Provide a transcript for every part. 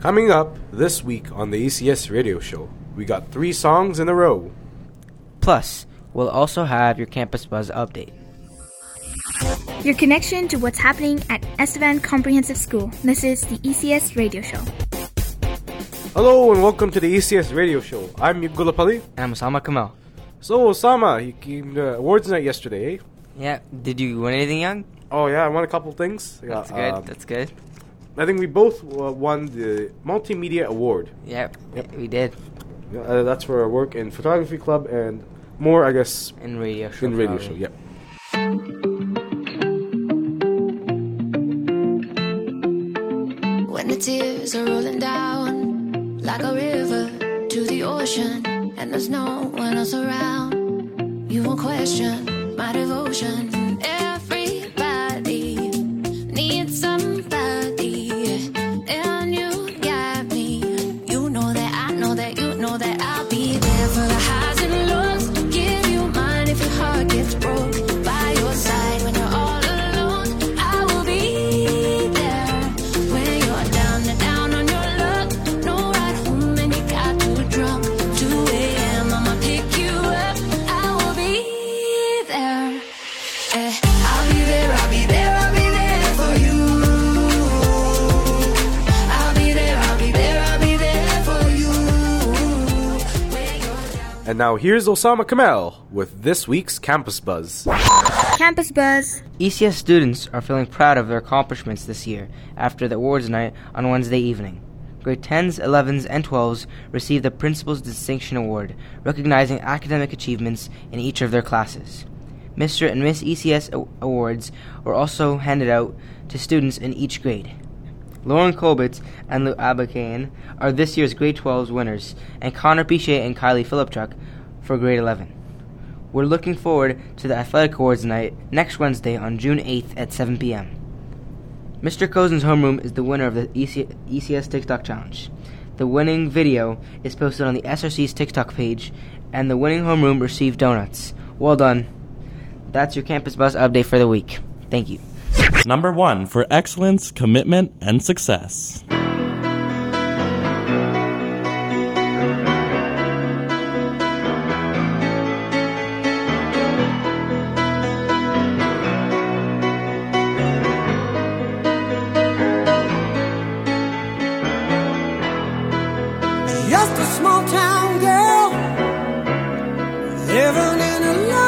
Coming up this week on the ECS radio show, we got three songs in a row. Plus, we'll also have your Campus Buzz update. Your connection to what's happening at Estevan Comprehensive School. This is the ECS Radio Show. Hello and welcome to the ECS radio show. I'm Yugula Pali. And I'm Osama Kamal. So, Osama, you came to awards night yesterday, eh? Yeah, did you win anything, Young? Oh, yeah, I won a couple things. Yeah, That's good. um, That's good. I think we both uh, won the Multimedia Award. Yep, Yep. we did. Uh, that's for our work in photography club and more, I guess, In radio show. in radio probably. show. Yep. When the tears are rolling down like a river to the ocean, and there's no one else around, you won't question my devotion. And now here's Osama Kamal with this week's Campus Buzz. Campus Buzz. ECS students are feeling proud of their accomplishments this year after the awards night on Wednesday evening. Grade 10s, 11s, and 12s received the Principal's Distinction Award, recognizing academic achievements in each of their classes. Mr. and Miss ECS awards were also handed out to students in each grade. Lauren Colbert and Lou Abakane are this year's grade 12's winners, and Connor Pichet and Kylie Philipchuk for grade 11. We're looking forward to the Athletic Awards night next Wednesday on June 8th at 7 p.m. Mr. Cozen's homeroom is the winner of the EC- ECS TikTok Challenge. The winning video is posted on the SRC's TikTok page, and the winning homeroom received donuts. Well done. That's your Campus Buzz update for the week. Thank you. Number one for excellence, commitment, and success. Just a small town girl living in a lonely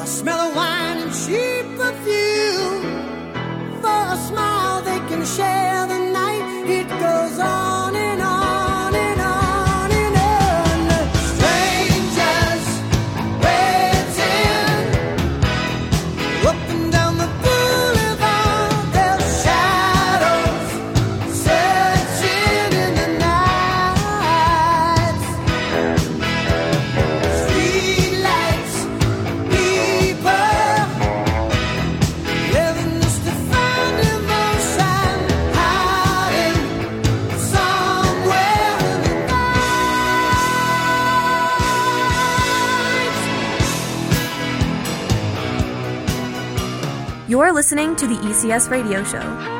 A smell of wine and cheap perfume. For a smile, they can share You're listening to the ECS Radio Show.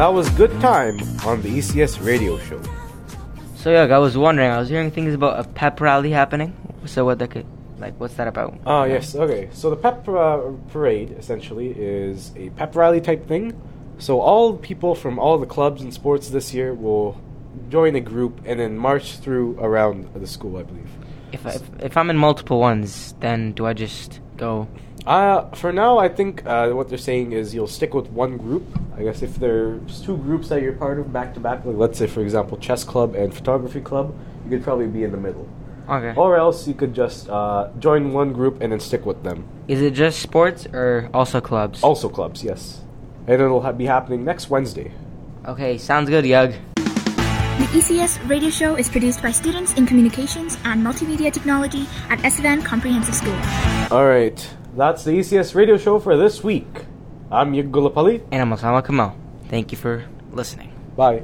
That was Good Time on the ECS radio show. So, yeah, I was wondering. I was hearing things about a pep rally happening. So, what that could, like, what's that about? Ah, yes, okay. So the pep uh, parade essentially is a pep rally type thing. So all people from all the clubs and sports this year will join a group and then march through around the school, I believe. If, I, if if I'm in multiple ones, then do I just go? Uh, for now, I think uh, what they're saying is you'll stick with one group. I guess if there's two groups that you're part of back to back, like let's say for example chess club and photography club, you could probably be in the middle. Okay. Or else you could just uh, join one group and then stick with them. Is it just sports or also clubs? Also clubs, yes. And it'll ha- be happening next Wednesday. Okay, sounds good, Yug. The ECS radio show is produced by students in communications and multimedia technology at Estevan Comprehensive School. All right, that's the ECS radio show for this week. I'm Yig Gulapali. And I'm Osama Kamal. Thank you for listening. Bye.